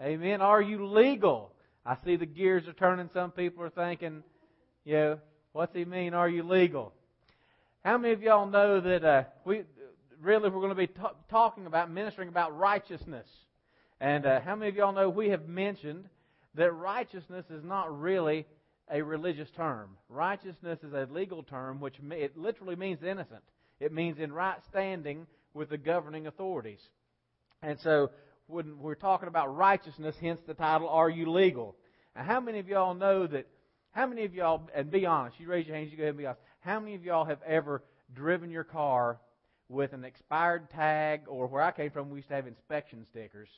Amen. Are you legal? I see the gears are turning. Some people are thinking, you know, what's he mean? Are you legal? How many of y'all know that uh, we really we're going to be t- talking about ministering about righteousness? And uh, how many of y'all know we have mentioned that righteousness is not really a religious term. Righteousness is a legal term, which it literally means innocent. It means in right standing with the governing authorities. And so, when we're talking about righteousness, hence the title, Are You Legal? Now, how many of y'all know that? How many of y'all, and be honest, you raise your hands, you go ahead and be honest. How many of y'all have ever driven your car with an expired tag, or where I came from, we used to have inspection stickers?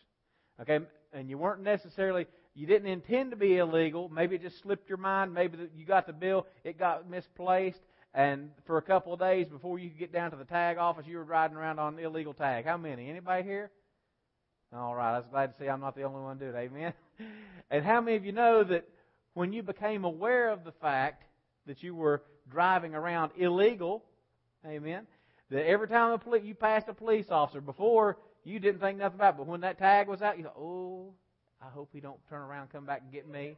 Okay, and you weren't necessarily you didn't intend to be illegal. Maybe it just slipped your mind. Maybe you got the bill, it got misplaced, and for a couple of days before you could get down to the tag office, you were riding around on an illegal tag. How many? Anybody here? All right, I was glad to see I'm not the only one doing it. Amen. And how many of you know that when you became aware of the fact that you were driving around illegal, amen, that every time you passed a police officer, before you didn't think nothing about it, but when that tag was out, you thought, oh, I hope he don't turn around and come back and get me.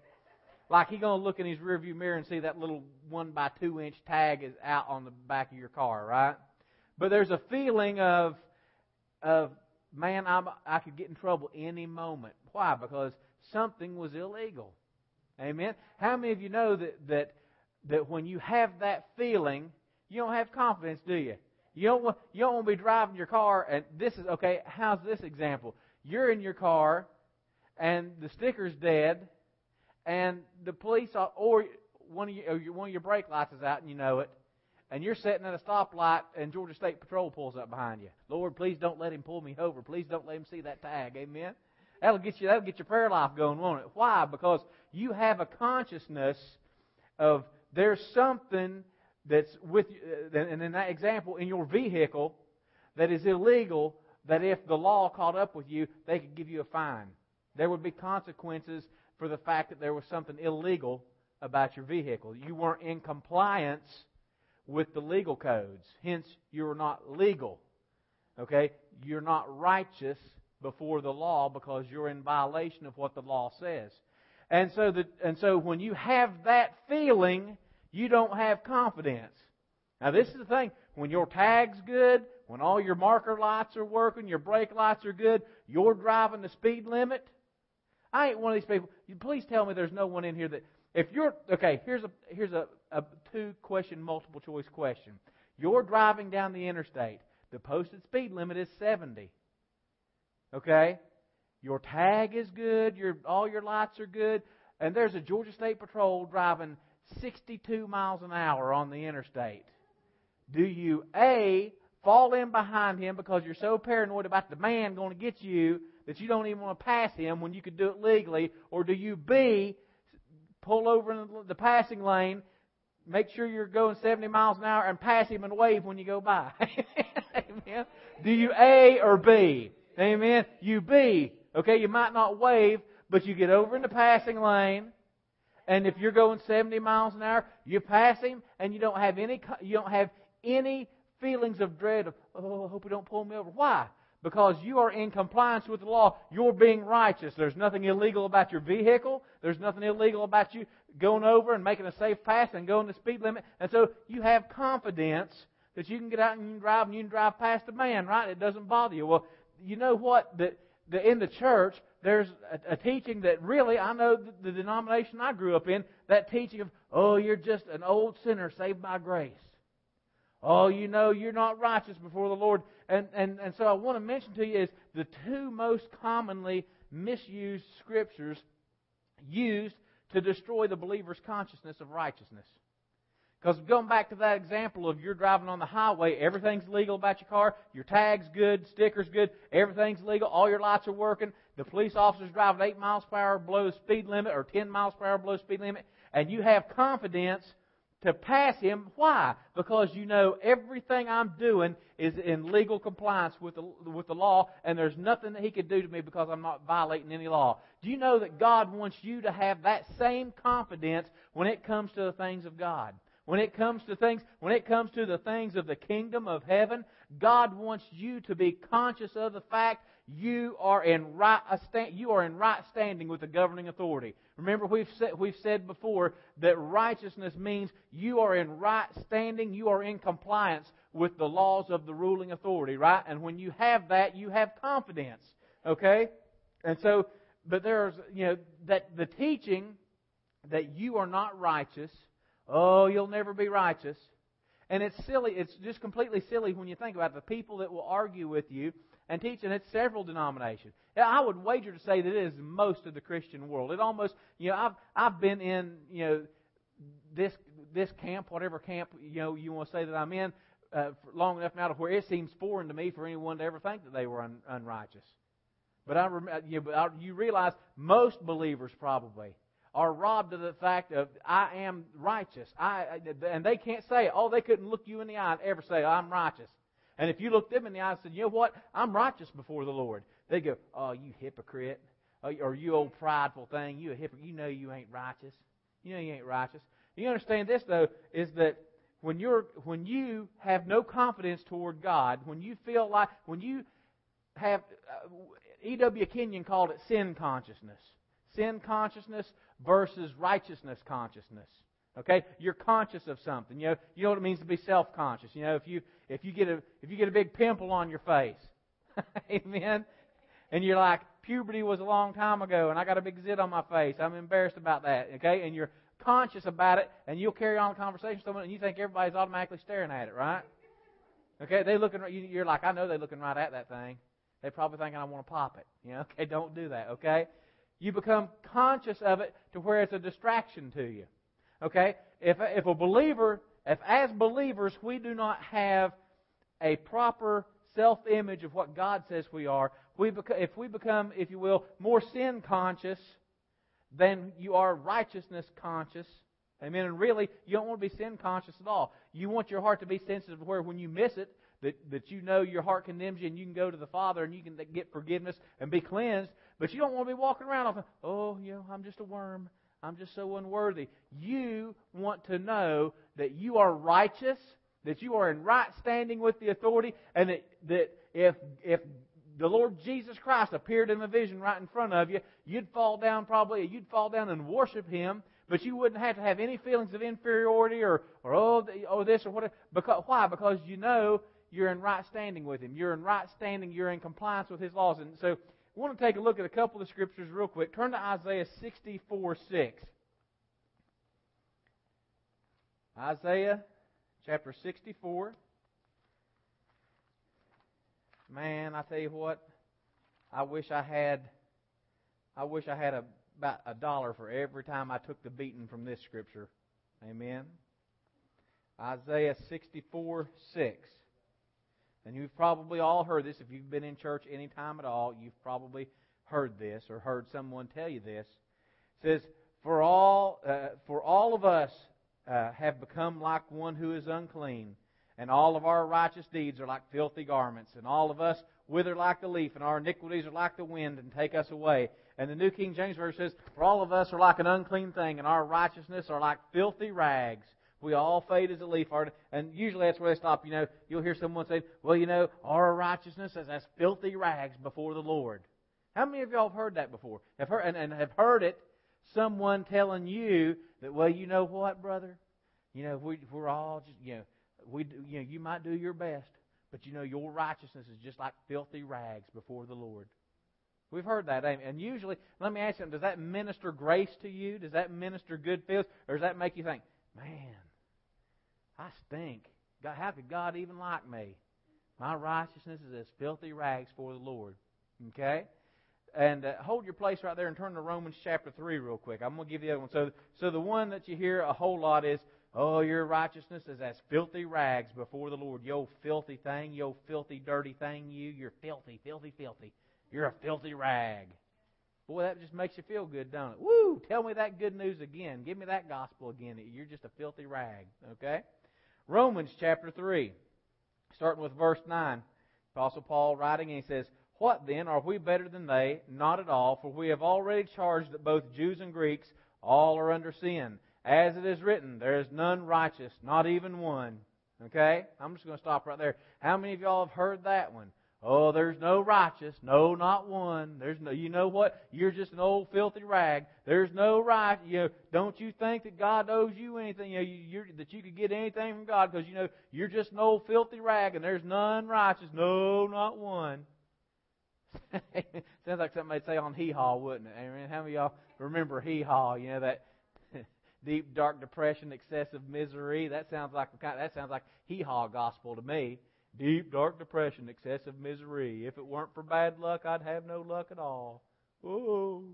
Like he gonna look in his rearview mirror and see that little one by two inch tag is out on the back of your car, right? But there's a feeling of of man, I'm, I could get in trouble any moment. Why? Because something was illegal. Amen. How many of you know that that that when you have that feeling, you don't have confidence, do you? You don't want, you don't want to be driving your car and this is okay. How's this example? You're in your car and the sticker's dead, and the police or one of your one of your brake lights is out and you know it, and you're sitting at a stoplight and Georgia State Patrol pulls up behind you. Lord, please don't let him pull me over. Please don't let him see that tag. Amen. That'll get you. That'll get your prayer life going, won't it? Why? Because you have a consciousness of there's something that's with you, uh, and in that example, in your vehicle, that is illegal. That if the law caught up with you, they could give you a fine. There would be consequences for the fact that there was something illegal about your vehicle. You weren't in compliance with the legal codes. Hence, you're not legal. Okay? You're not righteous before the law because you're in violation of what the law says. And so, the, and so when you have that feeling, you don't have confidence. Now, this is the thing. When your tag's good, when all your marker lights are working, your brake lights are good, you're driving the speed limit, I ain't one of these people. Please tell me there's no one in here that if you're okay. Here's a here's a, a two question multiple choice question. You're driving down the interstate. The posted speed limit is 70. Okay, your tag is good. Your all your lights are good, and there's a Georgia State Patrol driving 62 miles an hour on the interstate. Do you a fall in behind him because you're so paranoid about the man going to get you that you don't even want to pass him when you could do it legally? Or do you B, pull over in the passing lane, make sure you're going 70 miles an hour, and pass him and wave when you go by? Amen. Do you A or B? Amen. You B. Okay, you might not wave, but you get over in the passing lane, and if you're going 70 miles an hour, you pass him, and you don't have any you don't have any feelings of dread of oh, I hope he don't pull me over. Why? Because you are in compliance with the law. You're being righteous. There's nothing illegal about your vehicle. There's nothing illegal about you going over and making a safe pass and going the speed limit. And so you have confidence that you can get out and you can drive and you can drive past a man, right? It doesn't bother you. Well, you know what? That the, in the church, there's a, a teaching that really, I know the, the denomination I grew up in, that teaching of, oh, you're just an old sinner saved by grace. Oh, you know you're not righteous before the Lord. And, and, and so I want to mention to you is the two most commonly misused scriptures used to destroy the believer's consciousness of righteousness. Because going back to that example of you're driving on the highway, everything's legal about your car, your tag's good, sticker's good, everything's legal, all your lights are working, the police officer's driving 8 miles per hour below the speed limit or 10 miles per hour below the speed limit, and you have confidence to pass him. Why? Because you know everything I'm doing is in legal compliance with the, with the law, and there's nothing that he can do to me because I'm not violating any law. Do you know that God wants you to have that same confidence when it comes to the things of God? When it comes to things, when it comes to the things of the kingdom of heaven, God wants you to be conscious of the fact you are in right you are in right standing with the governing authority. Remember we've said, we've said before that righteousness means you are in right standing, you are in compliance with the laws of the ruling authority, right? And when you have that, you have confidence. Okay? And so but there's you know that the teaching that you are not righteous, oh, you'll never be righteous. And it's silly, it's just completely silly when you think about it. the people that will argue with you and teach, and it's several denominations. I would wager to say that it is most of the Christian world. It almost, you know, I've I've been in, you know, this this camp, whatever camp you know you want to say that I'm in, uh, long enough now to where it seems foreign to me for anyone to ever think that they were un, unrighteous. But I, you, know, but I, you realize most believers probably are robbed of the fact of I am righteous. I and they can't say, oh, they couldn't look you in the eye and ever say I'm righteous. And if you looked them in the eye and said, you know what, I'm righteous before the Lord, they go, oh, you hypocrite, oh, or you old prideful thing, you a hypocrite. You know you ain't righteous. You know you ain't righteous. You understand this though is that when you're when you have no confidence toward God, when you feel like when you have uh, E.W. Kenyon called it sin consciousness. Sin consciousness versus righteousness consciousness. Okay, you're conscious of something. You know, you know what it means to be self-conscious. You know, if you if you get a if you get a big pimple on your face, amen, and you're like, puberty was a long time ago, and I got a big zit on my face. I'm embarrassed about that. Okay, and you're conscious about it, and you'll carry on a conversation with someone, and you think everybody's automatically staring at it, right? Okay, they looking. You're like, I know they're looking right at that thing. They probably thinking I want to pop it. You know, okay, don't do that. Okay, you become conscious of it to where it's a distraction to you. Okay? If, if a believer, if as believers we do not have a proper self image of what God says we are, we beca- if we become, if you will, more sin conscious than you are righteousness conscious, amen, and really, you don't want to be sin conscious at all. You want your heart to be sensitive to where when you miss it, that, that you know your heart condemns you and you can go to the Father and you can get forgiveness and be cleansed. But you don't want to be walking around off, oh, you know, I'm just a worm. I'm just so unworthy. You want to know that you are righteous, that you are in right standing with the authority, and that, that if, if the Lord Jesus Christ appeared in a vision right in front of you, you'd fall down probably, you'd fall down and worship Him, but you wouldn't have to have any feelings of inferiority or, or oh, oh this or whatever. Because, why? Because you know you're in right standing with Him. You're in right standing, you're in compliance with His laws. And so I want to take a look at a couple of scriptures real quick. Turn to Isaiah 64 6. Isaiah chapter 64. Man, I tell you what, I wish I had I wish I had a, about a dollar for every time I took the beating from this scripture. Amen. Isaiah 64 6. And you've probably all heard this. If you've been in church any time at all, you've probably heard this or heard someone tell you this. It says, For all, uh, for all of us uh, have become like one who is unclean, and all of our righteous deeds are like filthy garments, and all of us wither like the leaf, and our iniquities are like the wind, and take us away. And the New King James Version says, For all of us are like an unclean thing, and our righteousness are like filthy rags. We all fade as a leaf. And usually that's where they stop. You know, you'll hear someone say, well, you know, our righteousness is as filthy rags before the Lord. How many of y'all have heard that before? Have heard, and, and have heard it, someone telling you that, well, you know what, brother? You know, we, we're all just, you know, we, you know, you might do your best, but you know, your righteousness is just like filthy rags before the Lord. We've heard that, and usually, let me ask you, does that minister grace to you? Does that minister good feelings, or does that make you think, man, I stink. God, how could God even like me? My righteousness is as filthy rags for the Lord. Okay? And uh, hold your place right there and turn to Romans chapter 3 real quick. I'm going to give you the other one. So, so the one that you hear a whole lot is, oh, your righteousness is as filthy rags before the Lord. Yo, filthy thing. Yo, filthy, dirty thing. You, you're filthy, filthy, filthy. You're a filthy rag. Boy, that just makes you feel good, don't it? Woo! Tell me that good news again. Give me that gospel again. You're just a filthy rag. Okay? Romans chapter 3, starting with verse 9. Apostle Paul writing, and he says, What then? Are we better than they? Not at all, for we have already charged that both Jews and Greeks all are under sin. As it is written, there is none righteous, not even one. Okay? I'm just going to stop right there. How many of y'all have heard that one? Oh, there's no righteous, no, not one. There's no, you know what? You're just an old filthy rag. There's no right. You know, don't you think that God owes you anything? You know, you, that you could get anything from God because you know you're just an old filthy rag, and there's none righteous, no, not one. Sounds like something they'd say on Hee Haw, wouldn't it? I mean, how many of y'all remember Hee Haw? You know that deep, dark depression, excessive misery. That sounds like that sounds like Hee Haw gospel to me. Deep, dark depression, excessive misery. If it weren't for bad luck, I'd have no luck at all. Oh,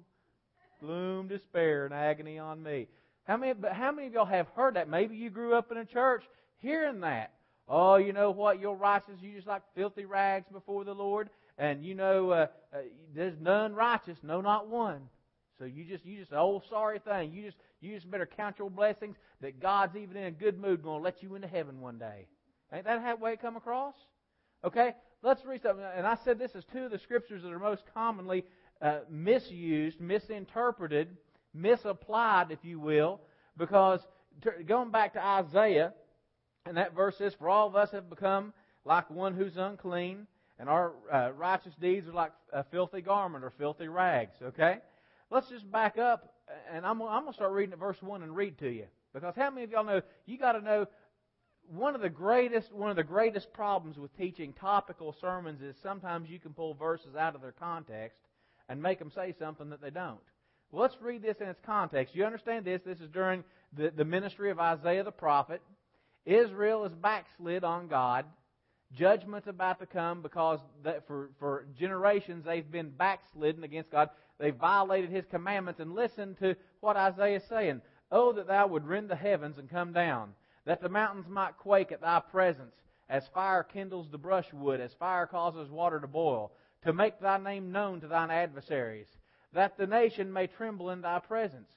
gloom, despair, and agony on me. How many, how many of y'all have heard that? Maybe you grew up in a church hearing that. Oh, you know what? Your righteous, you just like filthy rags before the Lord, and you know uh, uh, there's none righteous, no, not one. So you just you just old sorry thing. You just you just better count your blessings that God's even in a good mood going to let you into heaven one day. Ain't that how way it come across? Okay, let's read something. And I said this is two of the scriptures that are most commonly uh, misused, misinterpreted, misapplied, if you will, because going back to Isaiah, and that verse says, "For all of us have become like one who's unclean, and our uh, righteous deeds are like a filthy garment or filthy rags." Okay, let's just back up, and I'm, I'm going to start reading at verse one and read to you because how many of y'all know you got to know one of the greatest one of the greatest problems with teaching topical sermons is sometimes you can pull verses out of their context and make them say something that they don't. Well, let's read this in its context. You understand this? This is during the, the ministry of Isaiah the prophet. Israel is backslid on God. Judgment's about to come because for, for generations they've been backslidden against God. They've violated His commandments and listen to what Isaiah is saying. Oh, that thou would rend the heavens and come down that the mountains might quake at thy presence, as fire kindles the brushwood, as fire causes water to boil, to make thy name known to thine adversaries, that the nation may tremble in thy presence.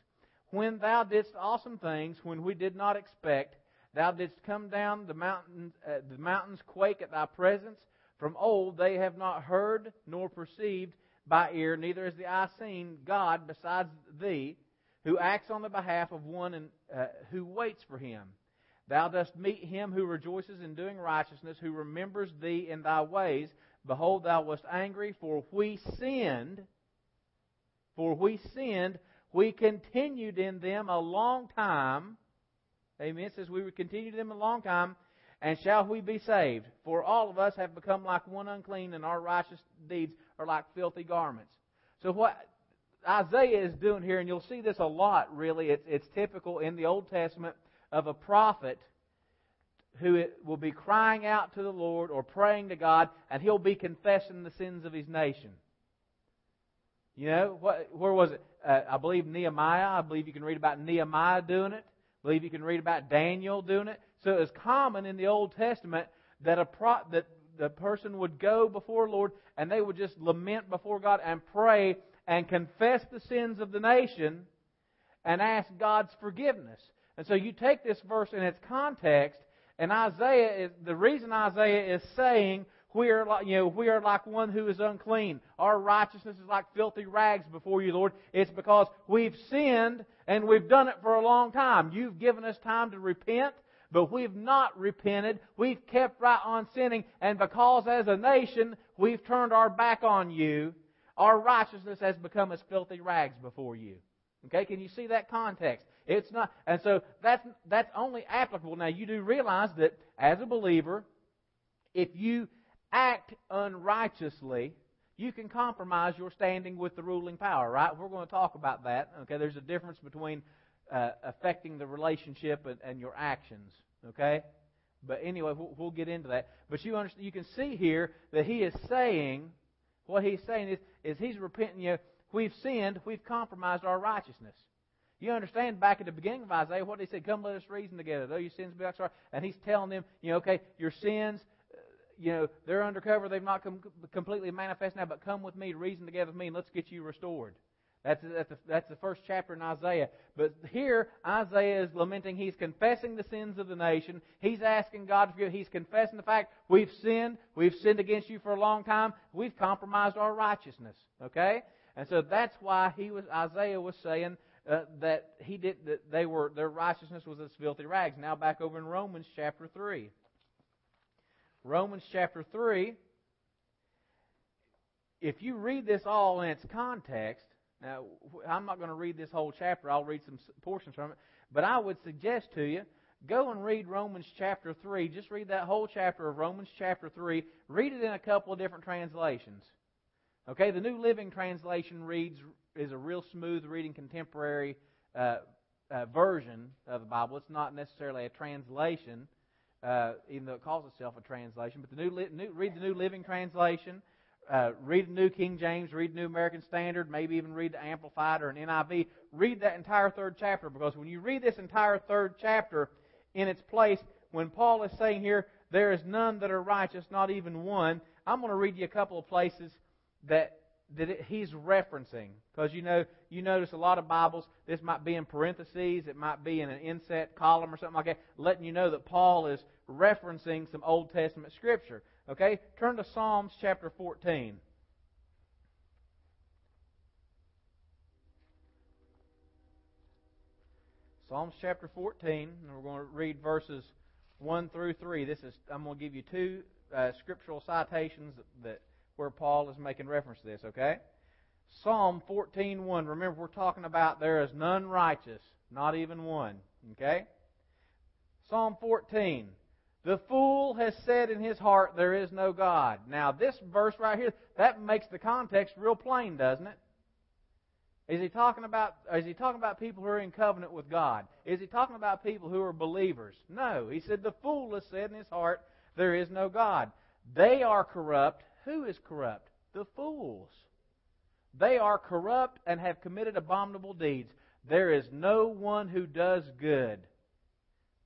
When thou didst awesome things, when we did not expect, thou didst come down, the mountains, uh, the mountains quake at thy presence. From old they have not heard nor perceived by ear, neither has the eye seen God besides thee, who acts on the behalf of one and, uh, who waits for him. Thou dost meet him who rejoices in doing righteousness, who remembers thee in thy ways. Behold, thou wast angry, for we sinned. For we sinned. We continued in them a long time. Amen. It says we would continue them a long time. And shall we be saved? For all of us have become like one unclean, and our righteous deeds are like filthy garments. So what Isaiah is doing here, and you'll see this a lot, really, it's, it's typical in the Old Testament of a prophet who will be crying out to the Lord or praying to God, and he'll be confessing the sins of his nation. You know, what, where was it? Uh, I believe Nehemiah. I believe you can read about Nehemiah doing it. I believe you can read about Daniel doing it. So it's common in the Old Testament that a pro, that the person would go before the Lord and they would just lament before God and pray and confess the sins of the nation and ask God's forgiveness. And so you take this verse in its context, and Isaiah is the reason Isaiah is saying we are like you know we are like one who is unclean. Our righteousness is like filthy rags before you, Lord. It's because we've sinned and we've done it for a long time. You've given us time to repent, but we've not repented. We've kept right on sinning, and because as a nation we've turned our back on you, our righteousness has become as filthy rags before you. Okay, can you see that context? It's not, and so that's that's only applicable. Now you do realize that as a believer, if you act unrighteously, you can compromise your standing with the ruling power. Right? We're going to talk about that. Okay, there's a difference between uh, affecting the relationship and, and, your actions. Okay, but anyway, we'll, we'll get into that. But you understand, you can see here that he is saying what he's saying is is he's repenting. You, we've sinned, we've compromised our righteousness. You understand back at the beginning of Isaiah what he said, come let us reason together. Though your sins be like sorry. And he's telling them, you know, okay, your sins, uh, you know, they're undercover. They've not com- completely manifest now, but come with me to reason together with me and let's get you restored. That's, that's, the, that's the first chapter in Isaiah. But here, Isaiah is lamenting. He's confessing the sins of the nation. He's asking God to forgive. He's confessing the fact we've sinned. We've sinned against you for a long time. We've compromised our righteousness. Okay? And so that's why he was, Isaiah was saying, uh, that he did that they were their righteousness was as filthy rags. Now back over in Romans chapter three. Romans chapter three. if you read this all in its context, now I'm not going to read this whole chapter. I'll read some portions from it, but I would suggest to you go and read Romans chapter 3. Just read that whole chapter of Romans chapter 3. Read it in a couple of different translations. Okay, the New Living Translation reads is a real smooth reading contemporary uh, uh, version of the Bible. It's not necessarily a translation, uh, even though it calls itself a translation. But the new, new read the New Living Translation. Uh, read the New King James, read the New American Standard, maybe even read the Amplified or an NIV. Read that entire third chapter because when you read this entire third chapter in its place, when Paul is saying here, there is none that are righteous, not even one, I'm going to read you a couple of places that that it, he's referencing. Because you know you notice a lot of Bibles this might be in parentheses it might be in an inset column or something like that letting you know that Paul is referencing some Old Testament scripture. Okay? Turn to Psalms chapter 14 Psalms chapter 14 and we're going to read verses 1 through 3 this is I'm going to give you two uh, scriptural citations that where Paul is making reference to this, okay? Psalm 14:1. Remember we're talking about there is none righteous, not even one, okay? Psalm 14. The fool has said in his heart there is no God. Now this verse right here, that makes the context real plain, doesn't it? Is he talking about is he talking about people who are in covenant with God? Is he talking about people who are believers? No. He said the fool has said in his heart there is no God. They are corrupt, who is corrupt? The fools. They are corrupt and have committed abominable deeds. There is no one who does good.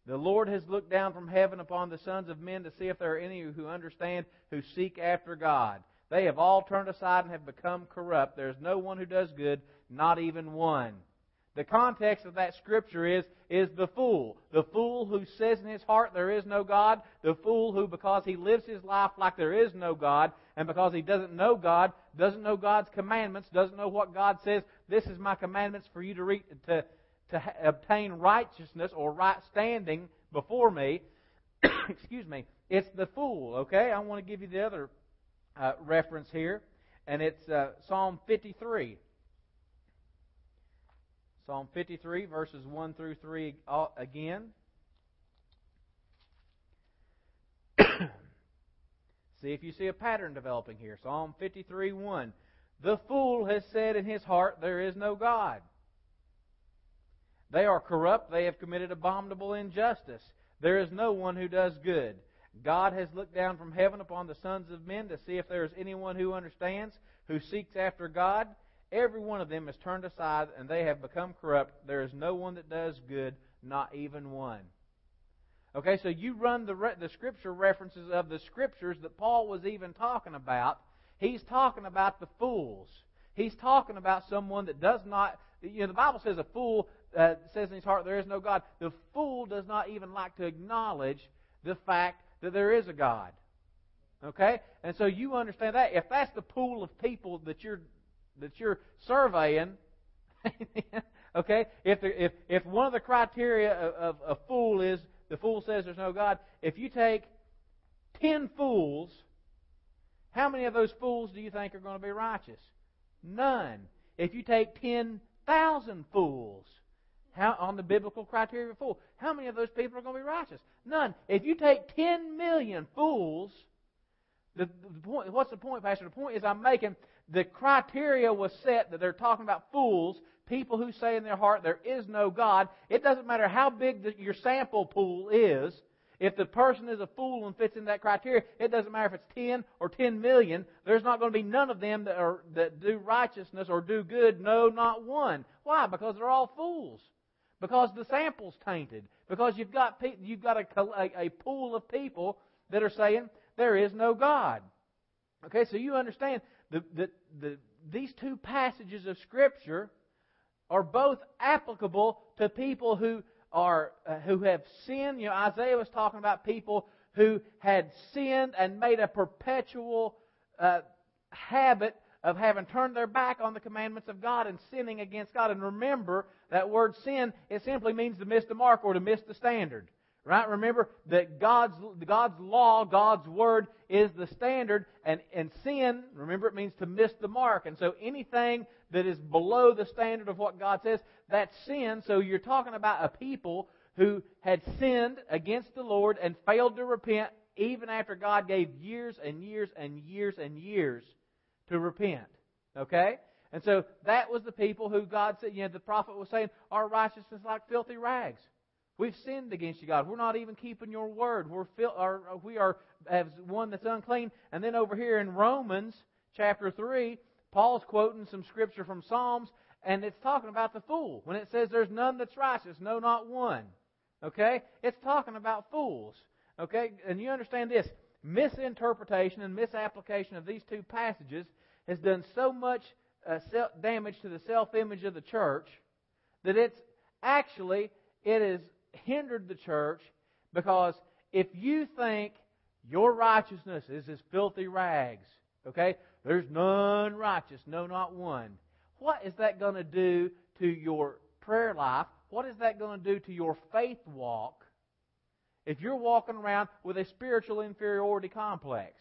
The Lord has looked down from heaven upon the sons of men to see if there are any who understand, who seek after God. They have all turned aside and have become corrupt. There is no one who does good, not even one. The context of that scripture is, is the fool. The fool who says in his heart there is no God. The fool who, because he lives his life like there is no God, and because he doesn't know God, doesn't know God's commandments, doesn't know what God says, this is my commandments for you to, re- to, to ha- obtain righteousness or right standing before me. Excuse me. It's the fool, okay? I want to give you the other uh, reference here, and it's uh, Psalm 53. Psalm 53, verses 1 through 3 uh, again. See if you see a pattern developing here. Psalm 53, 1. The fool has said in his heart, There is no God. They are corrupt. They have committed abominable injustice. There is no one who does good. God has looked down from heaven upon the sons of men to see if there is anyone who understands, who seeks after God. Every one of them is turned aside, and they have become corrupt. There is no one that does good, not even one. Okay, so you run the, re- the scripture references of the scriptures that Paul was even talking about. He's talking about the fools. He's talking about someone that does not, you know, the Bible says a fool uh, says in his heart there is no God. The fool does not even like to acknowledge the fact that there is a God. Okay? And so you understand that. If that's the pool of people that you're that you're surveying, okay, if, the, if, if one of the criteria of, a fool is the fool says there's no God, if you take ten fools, how many of those fools do you think are going to be righteous? None. If you take 10,000 fools, how, on the biblical criteria of fool, how many of those people are going to be righteous? None. If you take 10 million fools, the, the point, what's the point, Pastor? The point is I'm making the criteria was set that they're talking about fools, people who say in their heart there is no God. It doesn't matter how big the, your sample pool is. If the person is a fool and fits in that criteria, it doesn't matter if it's 10 or 10 million. There's not going to be none of them that, are, that do righteousness or do good. No, not one. Why? Because they're all fools. Because the sample's tainted. Because you've got, you've got a, a, a pool of people that are saying there is no God. Okay, so you understand the, the, the, these two passages of Scripture are both applicable to people who are uh, who have sinned. You know, Isaiah was talking about people who had sinned and made a perpetual uh, habit of having turned their back on the commandments of God and sinning against God. And remember, that word sin, it simply means to miss the mark or to miss the standard. Right? Remember that God's, God's law, God's word is the standard, and, and sin, remember it means to miss the mark. And so anything that is below the standard of what God says, that's sin. So you're talking about a people who had sinned against the Lord and failed to repent even after God gave years and years and years and years to repent. Okay? And so that was the people who God said, you know, the prophet was saying, our righteousness is like filthy rags. We've sinned against you, God. We're not even keeping your word. We're fil- we are as one that's unclean. And then over here in Romans chapter 3, Paul's quoting some scripture from Psalms, and it's talking about the fool. When it says there's none that's righteous, no, not one. Okay? It's talking about fools. Okay? And you understand this. Misinterpretation and misapplication of these two passages has done so much uh, damage to the self-image of the church that it's actually, it has hindered the church because if you think your righteousness is as filthy rags, okay, there's none righteous, no, not one. What is that going to do to your prayer life? What is that going to do to your faith walk if you're walking around with a spiritual inferiority complex?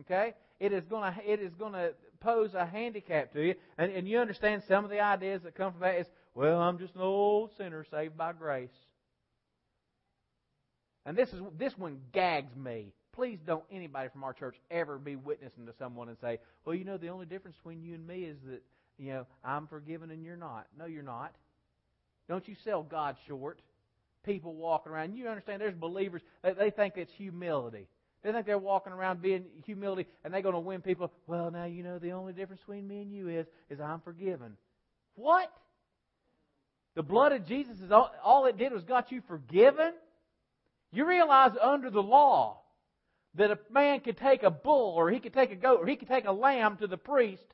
Okay? It is going to, it is going to pose a handicap to you. And, and you understand some of the ideas that come from that is, well, I'm just an old sinner saved by grace. And this is this one gags me. Please don't anybody from our church ever be witnessing to someone and say, "Well, you know, the only difference between you and me is that you know I'm forgiven and you're not." No, you're not. Don't you sell God short. People walking around. You understand? There's believers. They, they think it's humility. They think they're walking around being humility, and they're going to win people. Well, now you know the only difference between me and you is is I'm forgiven. What? The blood of Jesus is all, all it did was got you forgiven. You realize under the law that a man could take a bull or he could take a goat or he could take a lamb to the priest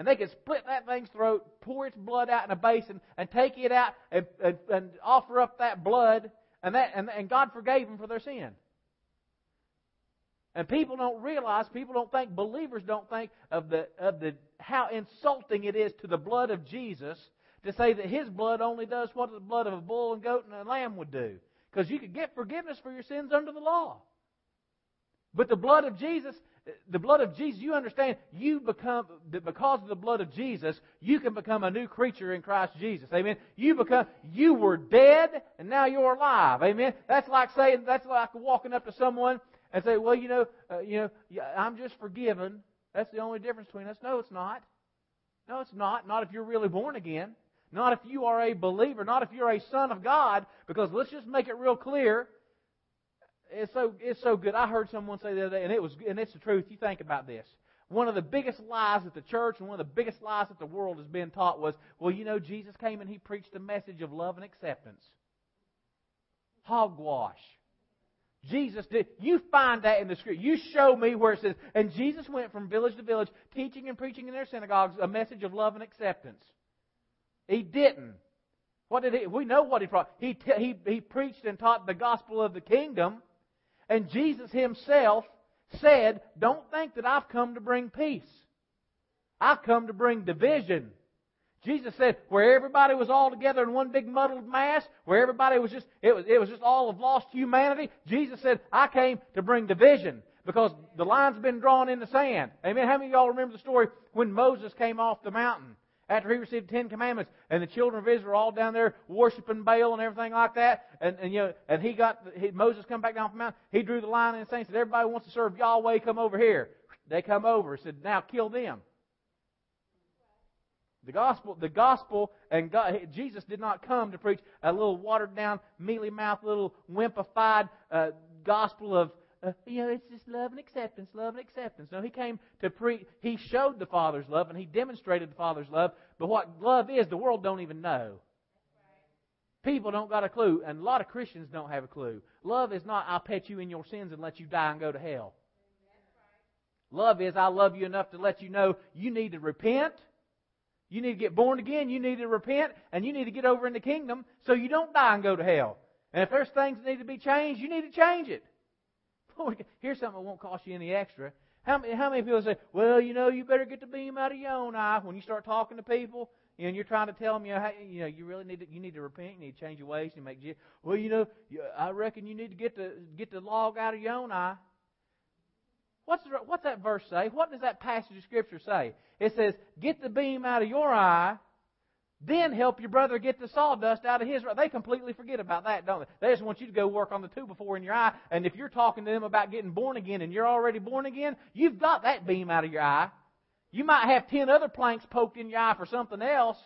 and they could split that thing's throat, pour its blood out in a basin, and take it out and, and, and offer up that blood, and that and, and God forgave them for their sin. And people don't realize, people don't think, believers don't think of the of the how insulting it is to the blood of Jesus to say that His blood only does what the blood of a bull and goat and a lamb would do. Because you could get forgiveness for your sins under the law. But the blood of Jesus, the blood of Jesus, you understand, you become, because of the blood of Jesus, you can become a new creature in Christ Jesus. Amen. You become, you were dead and now you're alive. Amen. That's like saying, that's like walking up to someone and say, well, you know, uh, you know, I'm just forgiven. That's the only difference between us. No, it's not. No, it's not. Not if you're really born again. Not if you are a believer, not if you're a son of God, because let's just make it real clear. It's so it's so good. I heard someone say the other day, and it was and it's the truth. You think about this. One of the biggest lies that the church and one of the biggest lies that the world has been taught was, well, you know, Jesus came and he preached a message of love and acceptance. Hogwash. Jesus did. You find that in the script. You show me where it says, and Jesus went from village to village, teaching and preaching in their synagogues a message of love and acceptance. He didn't. What did he? We know what he brought. He, he, he preached and taught the gospel of the kingdom. And Jesus himself said, Don't think that I've come to bring peace. I've come to bring division. Jesus said, where everybody was all together in one big muddled mass, where everybody was just, it was, it was just all of lost humanity, Jesus said, I came to bring division because the line's been drawn in the sand. Amen. How many of y'all remember the story when Moses came off the mountain? After he received the Ten Commandments, and the children of Israel all down there worshiping Baal and everything like that, and, and you know, and he got he, Moses come back down from the mountain. He drew the line in the sand. Said, "Everybody wants to serve Yahweh, come over here." They come over. He said, "Now kill them." The gospel, the gospel, and God, Jesus did not come to preach a little watered down, mealy mouthed, little wimpified uh, gospel of uh, you know, it's just love and acceptance, love and acceptance. No, he came to preach. He showed the Father's love and he demonstrated the Father's love. But what love is, the world don't even know. People don't got a clue, and a lot of Christians don't have a clue. Love is not I'll pet you in your sins and let you die and go to hell. Love is I love you enough to let you know you need to repent. You need to get born again. You need to repent, and you need to get over in the kingdom so you don't die and go to hell. And if there's things that need to be changed, you need to change it. Here's something that won't cost you any extra. How many, how many people say, well, you know, you better get the beam out of your own eye when you start talking to people? and you're trying to tell them, you know, hey, you know, you really need to, you need to repent, you need to change your ways, you make. Well, you know, I reckon you need to get the get the log out of your own eye. What's the, what's that verse say? What does that passage of scripture say? It says, "Get the beam out of your eye, then help your brother get the sawdust out of his." They completely forget about that, don't they? They just want you to go work on the two before in your eye. And if you're talking to them about getting born again, and you're already born again, you've got that beam out of your eye. You might have ten other planks poked in your eye for something else.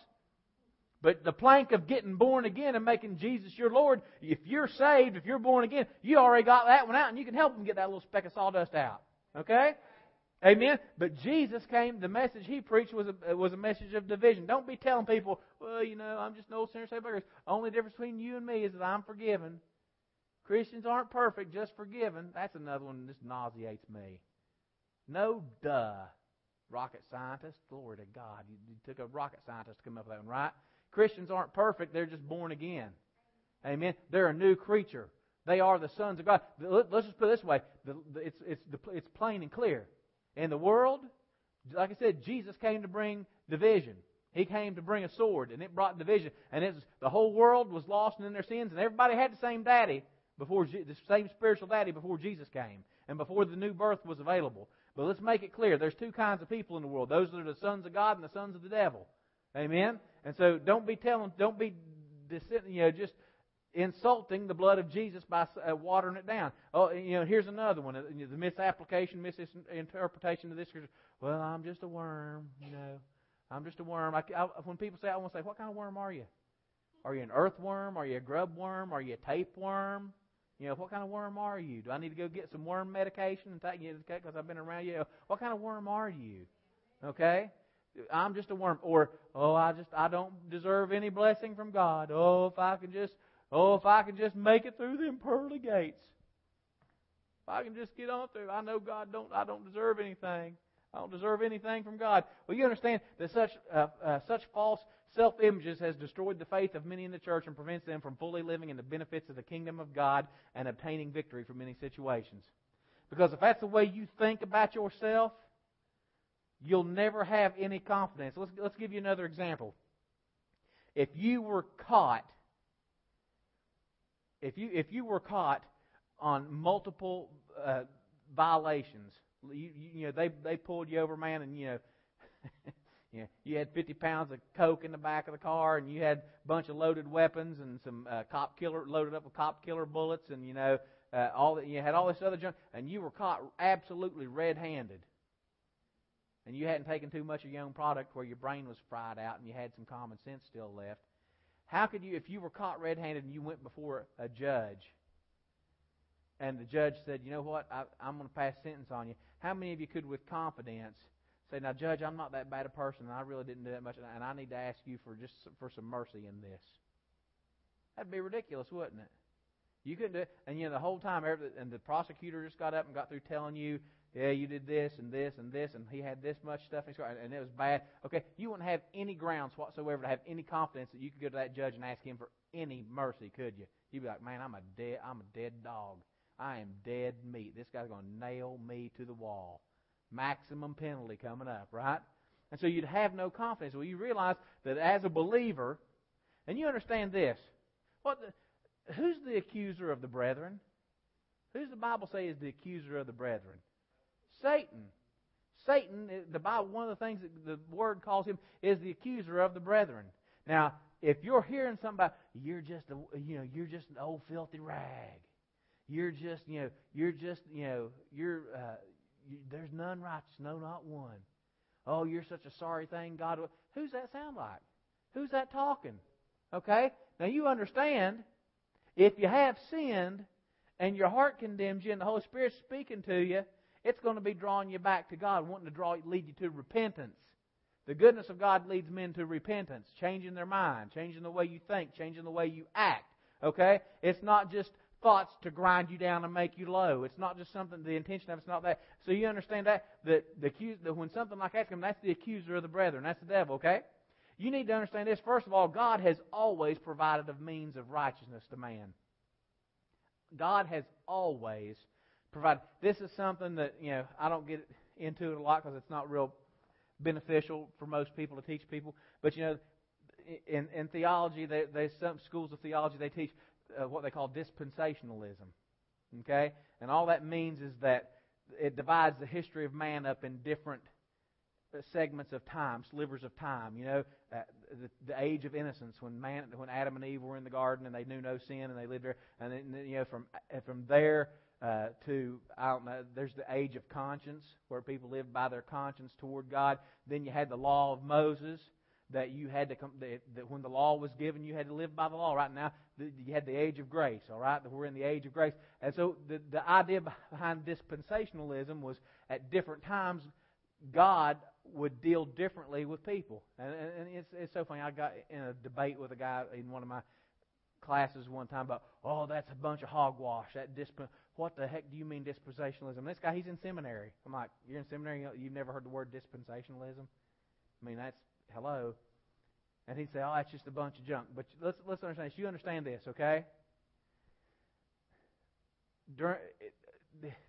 But the plank of getting born again and making Jesus your Lord, if you're saved, if you're born again, you already got that one out and you can help them get that little speck of sawdust out. Okay? Amen. But Jesus came. The message he preached was a was a message of division. Don't be telling people, well, you know, I'm just an old sinner saved by grace. Only difference between you and me is that I'm forgiven. Christians aren't perfect, just forgiven. That's another one just nauseates me. No, duh rocket scientist. Glory to God. You, you took a rocket scientist to come up with that one, right? Christians aren't perfect, they're just born again. Amen. They're a new creature. They are the sons of God. Let's just put it this way it's, it's, it's plain and clear. In the world, like I said, Jesus came to bring division. He came to bring a sword, and it brought division. And it was, the whole world was lost in their sins, and everybody had the same daddy before the same spiritual daddy before Jesus came, and before the new birth was available. But let's make it clear there's two kinds of people in the world those that are the sons of God and the sons of the devil. Amen? And so don't be telling, don't be, you know, just insulting the blood of Jesus by uh, watering it down. Oh, you know, here's another one: uh, the misapplication, misinterpretation of this. Well, I'm just a worm, you know. I'm just a worm. I, I, when people say, I want to say, what kind of worm are you? Are you an earthworm? Are you a grub worm? Are you a tapeworm? You know, what kind of worm are you? Do I need to go get some worm medication and take you because I've been around you? What kind of worm are you? Okay? I'm just a worm. Or, oh, I just, I don't deserve any blessing from God. Oh, if I can just, oh, if I can just make it through them pearly gates. If I can just get on through, I know God don't, I don't deserve anything. I don't deserve anything from God. Well, you understand that such, uh, uh, such false self images has destroyed the faith of many in the church and prevents them from fully living in the benefits of the kingdom of God and obtaining victory from many situations. Because if that's the way you think about yourself, you'll never have any confidence. Let's, let's give you another example. If you were caught, if you, if you were caught on multiple uh, violations, you, you know, they, they pulled you over, man, and, you know, you, know, you had 50 pounds of coke in the back of the car, and you had a bunch of loaded weapons and some uh, cop killer loaded up with cop killer bullets, and you know uh, all that. You had all this other junk, and you were caught absolutely red-handed. And you hadn't taken too much of your own product where your brain was fried out and you had some common sense still left. How could you, if you were caught red-handed and you went before a judge, and the judge said, "You know what? I, I'm going to pass sentence on you." How many of you could, with confidence, say, "Now, Judge, I'm not that bad a person, and I really didn't do that much, and I need to ask you for just for some mercy in this"? That'd be ridiculous, wouldn't it? You couldn't do it, and you know the whole time, and the prosecutor just got up and got through telling you, "Yeah, you did this and this and this, and he had this much stuff in his car, and it was bad." Okay, you wouldn't have any grounds whatsoever to have any confidence that you could go to that judge and ask him for any mercy, could you? You'd be like, "Man, I'm a dead, I'm a dead dog." I am dead meat. This guy's going to nail me to the wall. Maximum penalty coming up, right? And so you'd have no confidence. Well, you realize that as a believer, and you understand this. What the, who's the accuser of the brethren? Who's the Bible say is the accuser of the brethren? Satan. Satan, the Bible, one of the things that the Word calls him is the accuser of the brethren. Now, if you're hearing somebody, you're just a, you know, you're just an old filthy rag. You're just, you know, you're just, you know, you're, uh, you, there's none righteous, no, not one. Oh, you're such a sorry thing, God. Who's that sound like? Who's that talking? Okay? Now you understand, if you have sinned and your heart condemns you and the Holy Spirit's speaking to you, it's going to be drawing you back to God, wanting to draw lead you to repentance. The goodness of God leads men to repentance, changing their mind, changing the way you think, changing the way you act. Okay? It's not just thoughts to grind you down and make you low. It's not just something, the intention of it's not that. So you understand that? That, the, that when something like that comes, that's the accuser of the brethren. That's the devil, okay? You need to understand this. First of all, God has always provided a means of righteousness to man. God has always provided. This is something that, you know, I don't get into it a lot because it's not real beneficial for most people to teach people. But you know, in, in theology, they, they some schools of theology they teach uh, what they call dispensationalism. Okay, and all that means is that it divides the history of man up in different uh, segments of time, slivers of time. You know, uh, the, the age of innocence when man, when Adam and Eve were in the garden and they knew no sin and they lived there, and then you know from uh, from there uh, to I don't know. There's the age of conscience where people lived by their conscience toward God. Then you had the law of Moses that you had to come. That, that when the law was given, you had to live by the law. Right now, you had the age of grace. All right, we're in the age of grace, and so the the idea behind dispensationalism was at different times God would deal differently with people, and, and it's it's so funny. I got in a debate with a guy in one of my classes one time about, oh, that's a bunch of hogwash. That disp- what the heck do you mean dispensationalism? This guy, he's in seminary. I'm like, you're in seminary, you've never heard the word dispensationalism? I mean, that's hello. And he'd say, oh, that's just a bunch of junk. But let's let's understand this. You understand this, okay? During,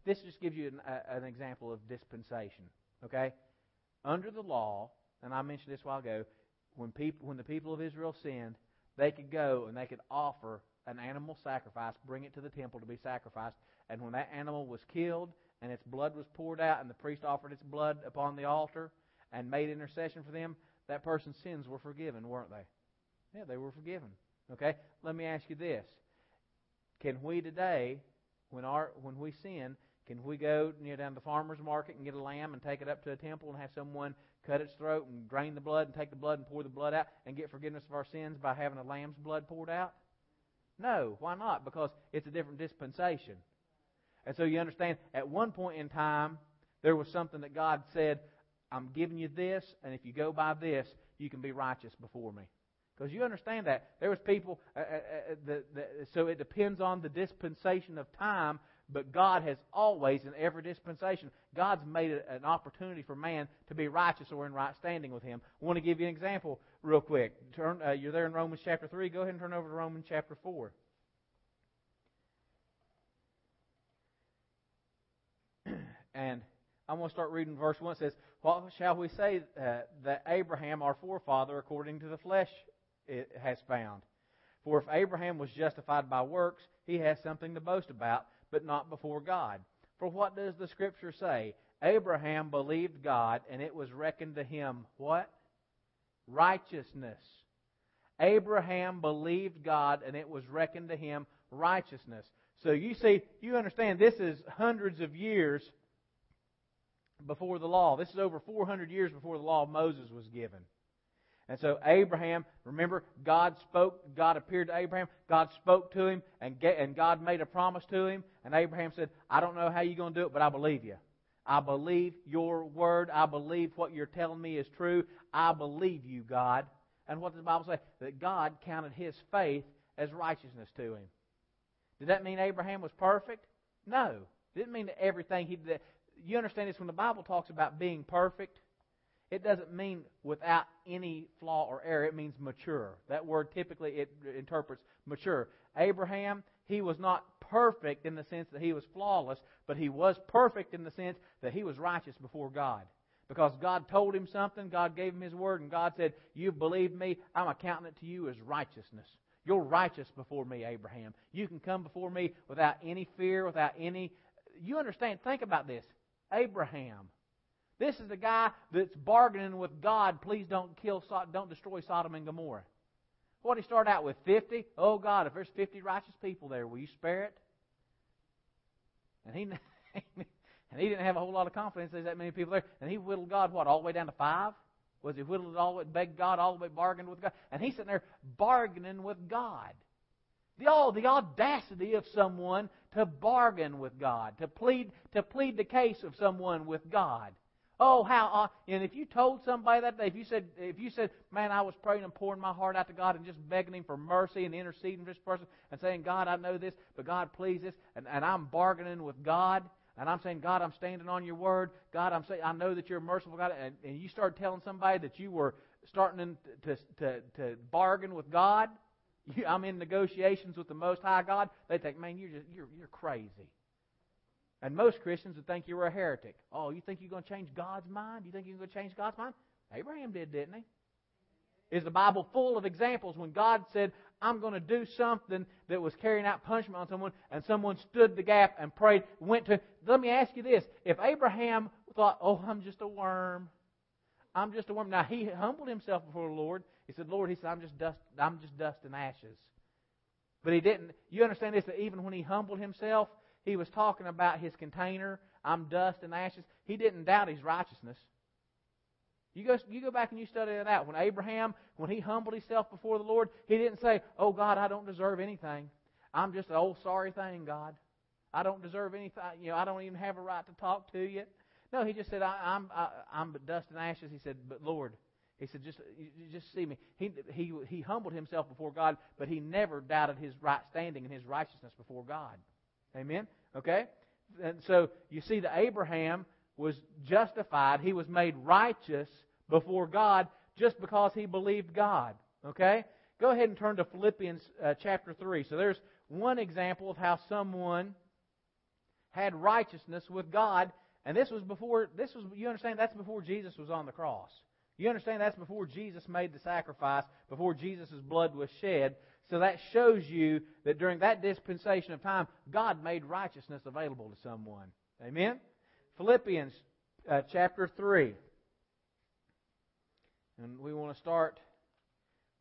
this just gives you an, an example of dispensation, okay? Under the law, and I mentioned this a while ago, when people when the people of Israel sinned, they could go and they could offer an animal sacrifice, bring it to the temple to be sacrificed, and when that animal was killed and its blood was poured out and the priest offered its blood upon the altar and made intercession for them, that person's sins were forgiven, weren't they? Yeah, they were forgiven. Okay? Let me ask you this. Can we today, when our when we sin, can we go you know, down to the farmer's market and get a lamb and take it up to a temple and have someone cut its throat and drain the blood and take the blood and pour the blood out and get forgiveness of our sins by having a lamb's blood poured out? No. Why not? Because it's a different dispensation. And so you understand, at one point in time, there was something that God said, I'm giving you this, and if you go by this, you can be righteous before me. Because you understand that. There was people, uh, uh, uh, the, the, so it depends on the dispensation of time but God has always, in every dispensation, God's made it an opportunity for man to be righteous or in right standing with Him. I want to give you an example real quick. Turn, uh, you're there in Romans chapter 3. Go ahead and turn over to Romans chapter 4. and I'm going to start reading verse 1. It says, What shall we say uh, that Abraham, our forefather, according to the flesh, has found? For if Abraham was justified by works, he has something to boast about but not before God. For what does the Scripture say? Abraham believed God, and it was reckoned to him what? Righteousness. Abraham believed God, and it was reckoned to him righteousness. So you see, you understand this is hundreds of years before the law. This is over 400 years before the law of Moses was given. And so Abraham, remember, God spoke, God appeared to Abraham, God spoke to him, and, and God made a promise to him. And Abraham said, I don't know how you're going to do it, but I believe you. I believe your word. I believe what you're telling me is true. I believe you, God. And what does the Bible say? That God counted his faith as righteousness to him. Did that mean Abraham was perfect? No. It didn't mean that everything he did. You understand this when the Bible talks about being perfect? It doesn't mean without any flaw or error. It means mature. That word typically it interprets mature. Abraham, he was not perfect in the sense that he was flawless, but he was perfect in the sense that he was righteous before God. Because God told him something, God gave him his word, and God said, You've believed me, I'm accounting it to you as righteousness. You're righteous before me, Abraham. You can come before me without any fear, without any. You understand? Think about this. Abraham this is the guy that's bargaining with God. Please don't kill, don't destroy Sodom and Gomorrah. What did he start out with? Fifty? Oh God, if there's fifty righteous people there, will you spare it? And he and he didn't have a whole lot of confidence there's that many people there. And he whittled God what all the way down to five? Was he whittled all the way, begged God all the way, bargained with God? And he's sitting there bargaining with God. The, all, the audacity of someone to bargain with God, to plead, to plead the case of someone with God. Oh, how! Uh, and if you told somebody that day, if you said, if you said, "Man, I was praying and pouring my heart out to God and just begging Him for mercy and interceding for this person and saying, God, I know this, but God, please this," and, and I'm bargaining with God, and I'm saying, God, I'm standing on Your word. God, I'm saying, I know that You're merciful God, and, and you start telling somebody that you were starting to to to bargain with God. You, I'm in negotiations with the Most High God. They think, man, you're just you're you're crazy. And most Christians would think you were a heretic. Oh, you think you're going to change God's mind? You think you're going to change God's mind? Abraham did, didn't he? Is the Bible full of examples when God said, I'm going to do something that was carrying out punishment on someone, and someone stood the gap and prayed, went to. Let me ask you this. If Abraham thought, oh, I'm just a worm, I'm just a worm. Now, he humbled himself before the Lord. He said, Lord, he said, I'm just dust, I'm just dust and ashes. But he didn't. You understand this, that even when he humbled himself, he was talking about his container, I'm dust and ashes. He didn't doubt his righteousness. You go, you go back and you study that out. When Abraham, when he humbled himself before the Lord, he didn't say, Oh, God, I don't deserve anything. I'm just an old sorry thing, God. I don't deserve anything. You know, I don't even have a right to talk to you. No, he just said, I, I'm, I, I'm but dust and ashes. He said, But Lord, he said, just, just see me. He, he, he humbled himself before God, but he never doubted his right standing and his righteousness before God. Amen? Okay? And so you see that Abraham was justified. He was made righteous before God just because he believed God. Okay? Go ahead and turn to Philippians uh, chapter 3. So there's one example of how someone had righteousness with God, and this was before, this was, you understand, that's before Jesus was on the cross. You understand that's before Jesus made the sacrifice, before Jesus' blood was shed. So that shows you that during that dispensation of time, God made righteousness available to someone. Amen? Philippians uh, chapter 3. And we want to start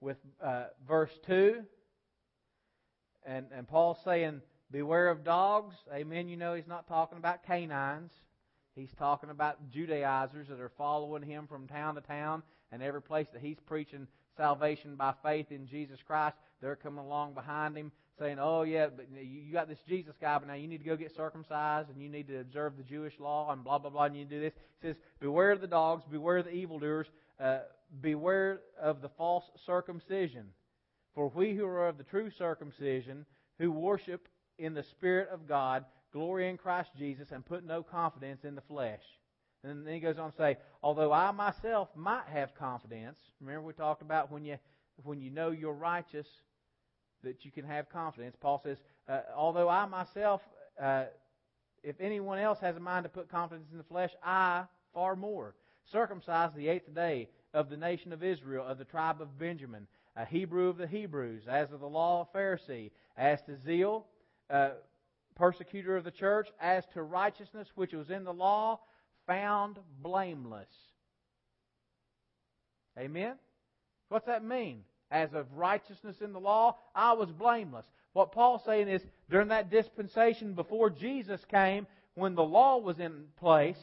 with uh, verse 2. And, and Paul's saying, Beware of dogs. Amen. You know, he's not talking about canines. He's talking about Judaizers that are following him from town to town, and every place that he's preaching salvation by faith in Jesus Christ, they're coming along behind him saying, "Oh yeah, but you got this Jesus guy, but now you need to go get circumcised and you need to observe the Jewish law and blah blah blah, and you do this." He says, "Beware of the dogs, beware of the evildoers, uh, beware of the false circumcision, for we who are of the true circumcision, who worship in the Spirit of God, glory in Christ Jesus, and put no confidence in the flesh." And then he goes on to say, "Although I myself might have confidence, remember we talked about when you when you know you're righteous." that you can have confidence. Paul says, uh, although I myself, uh, if anyone else has a mind to put confidence in the flesh, I far more. Circumcised the eighth day of the nation of Israel, of the tribe of Benjamin, a Hebrew of the Hebrews, as of the law of Pharisee, as to zeal, uh, persecutor of the church, as to righteousness which was in the law, found blameless. Amen? What's that mean? as of righteousness in the law, I was blameless. What Paul's saying is, during that dispensation before Jesus came, when the law was in place,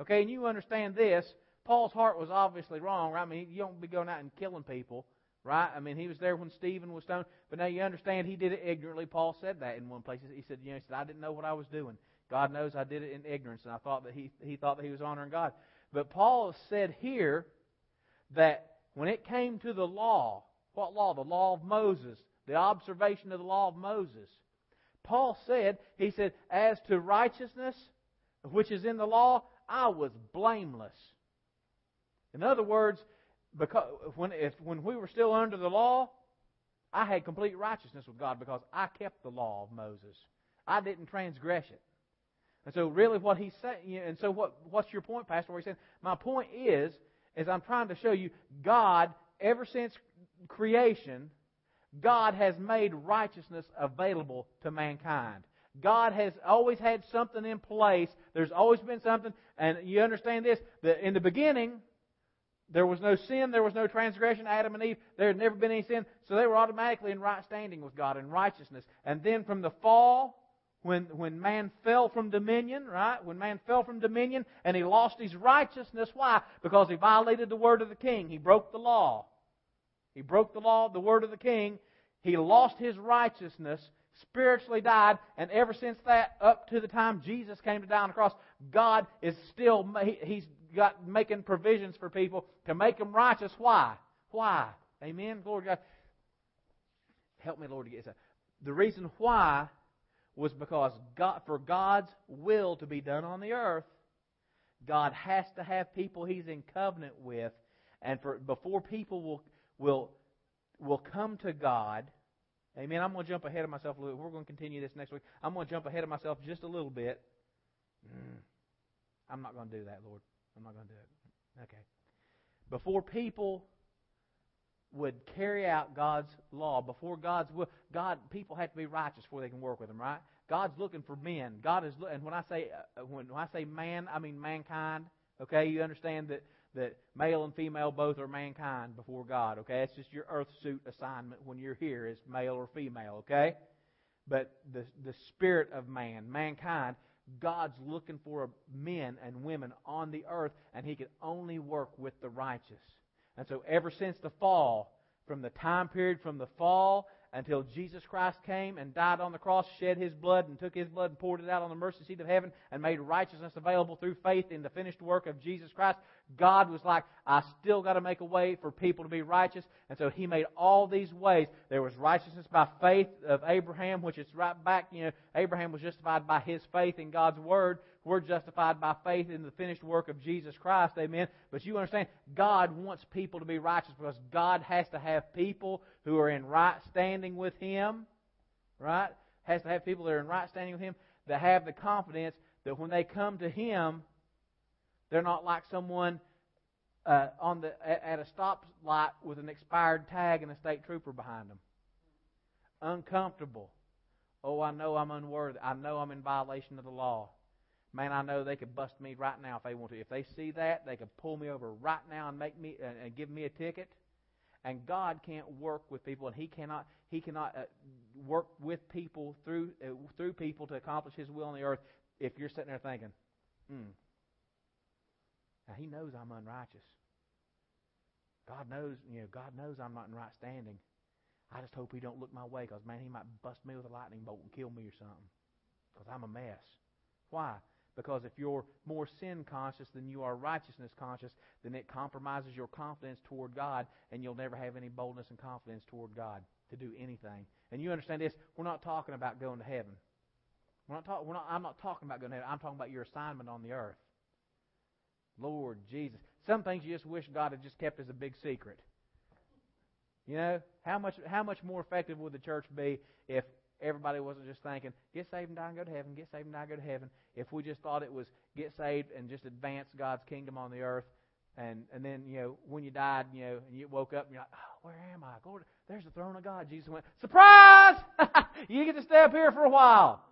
okay, and you understand this, Paul's heart was obviously wrong, right? I mean, you don't be going out and killing people, right? I mean, he was there when Stephen was stoned, but now you understand he did it ignorantly. Paul said that in one place. He said, you know, he said, I didn't know what I was doing. God knows I did it in ignorance, and I thought that he, he thought that he was honoring God. But Paul said here that when it came to the law, what law? The law of Moses, the observation of the law of Moses. Paul said, he said, as to righteousness, which is in the law, I was blameless. In other words, because when, if, when we were still under the law, I had complete righteousness with God because I kept the law of Moses. I didn't transgress it. And so, really, what he's saying, and so, what, what's your point, Pastor? What he's saying? My point is, is I'm trying to show you God, ever since creation, God has made righteousness available to mankind. God has always had something in place. There's always been something, and you understand this, that in the beginning, there was no sin, there was no transgression, Adam and Eve, there had never been any sin, so they were automatically in right standing with God, in righteousness. And then from the fall, when, when man fell from dominion, right? When man fell from dominion and he lost his righteousness, why? Because he violated the word of the king. He broke the law. He broke the law, the word of the king. He lost his righteousness, spiritually died, and ever since that, up to the time Jesus came to die on the cross, God is still, he's got making provisions for people to make them righteous. Why? Why? Amen? Glory to God. Help me, Lord, to get this. The reason why was because God, for God's will to be done on the earth, God has to have people He's in covenant with, and for before people will will will come to God. Amen. I'm going to jump ahead of myself a little. We're going to continue this next week. I'm going to jump ahead of myself just a little bit. Mm, I'm not going to do that, Lord. I'm not going to do it. Okay. Before people would carry out God's law, before God's will, God, people have to be righteous before they can work with Him, right? God's looking for men. God is, and when I say uh, when, when I say man, I mean mankind. Okay, you understand that that male and female both are mankind before God. Okay, it's just your earth suit assignment when you're here is male or female. Okay, but the the spirit of man, mankind, God's looking for men and women on the earth, and He can only work with the righteous. And so, ever since the fall, from the time period from the fall until Jesus Christ came and died on the cross, shed his blood, and took his blood and poured it out on the mercy seat of heaven, and made righteousness available through faith in the finished work of Jesus Christ. God was like, I still got to make a way for people to be righteous. And so he made all these ways. There was righteousness by faith of Abraham, which is right back, you know, Abraham was justified by his faith in God's word. We're justified by faith in the finished work of Jesus Christ. Amen. But you understand, God wants people to be righteous because God has to have people who are in right standing with Him. Right? Has to have people that are in right standing with Him that have the confidence that when they come to Him, they're not like someone uh, on the at, a stoplight with an expired tag and a state trooper behind them. Uncomfortable. Oh, I know I'm unworthy. I know I'm in violation of the law. Man, I know they could bust me right now if they want to. If they see that, they could pull me over right now and make me uh, and give me a ticket. And God can't work with people, and He cannot He cannot uh, work with people through uh, through people to accomplish His will on the earth. If you're sitting there thinking, hmm, now He knows I'm unrighteous. God knows, you know, God knows I'm not in right standing. I just hope He don't look my way, because man, He might bust me with a lightning bolt and kill me or something, because I'm a mess. Why? Because if you're more sin conscious than you are righteousness conscious, then it compromises your confidence toward God, and you'll never have any boldness and confidence toward God to do anything. And you understand this? We're not talking about going to heaven. We're not talk, we're not, I'm not talking about going to heaven. I'm talking about your assignment on the earth. Lord Jesus. Some things you just wish God had just kept as a big secret. You know, how much how much more effective would the church be if everybody wasn't just thinking, get saved and die and go to heaven, get saved and die and go to heaven. If we just thought it was get saved and just advance God's kingdom on the earth, and and then you know when you died, you know, and you woke up and you're like, oh, where am I? To, there's the throne of God. Jesus went, surprise! you get to stay up here for a while,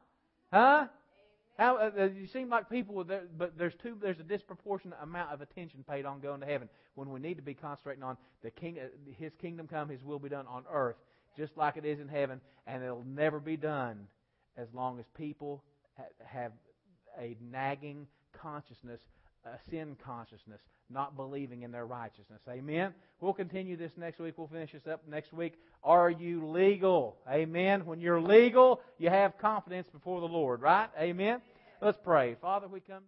huh? How uh, uh you seem like people, there, but there's two. There's a disproportionate amount of attention paid on going to heaven when we need to be concentrating on the king, uh, His kingdom come, His will be done on earth just like it is in heaven, and it'll never be done as long as people have a nagging consciousness, a sin consciousness, not believing in their righteousness. Amen. We'll continue this next week. We'll finish this up next week. Are you legal? Amen. When you're legal, you have confidence before the Lord, right? Amen. Let's pray. Father, we come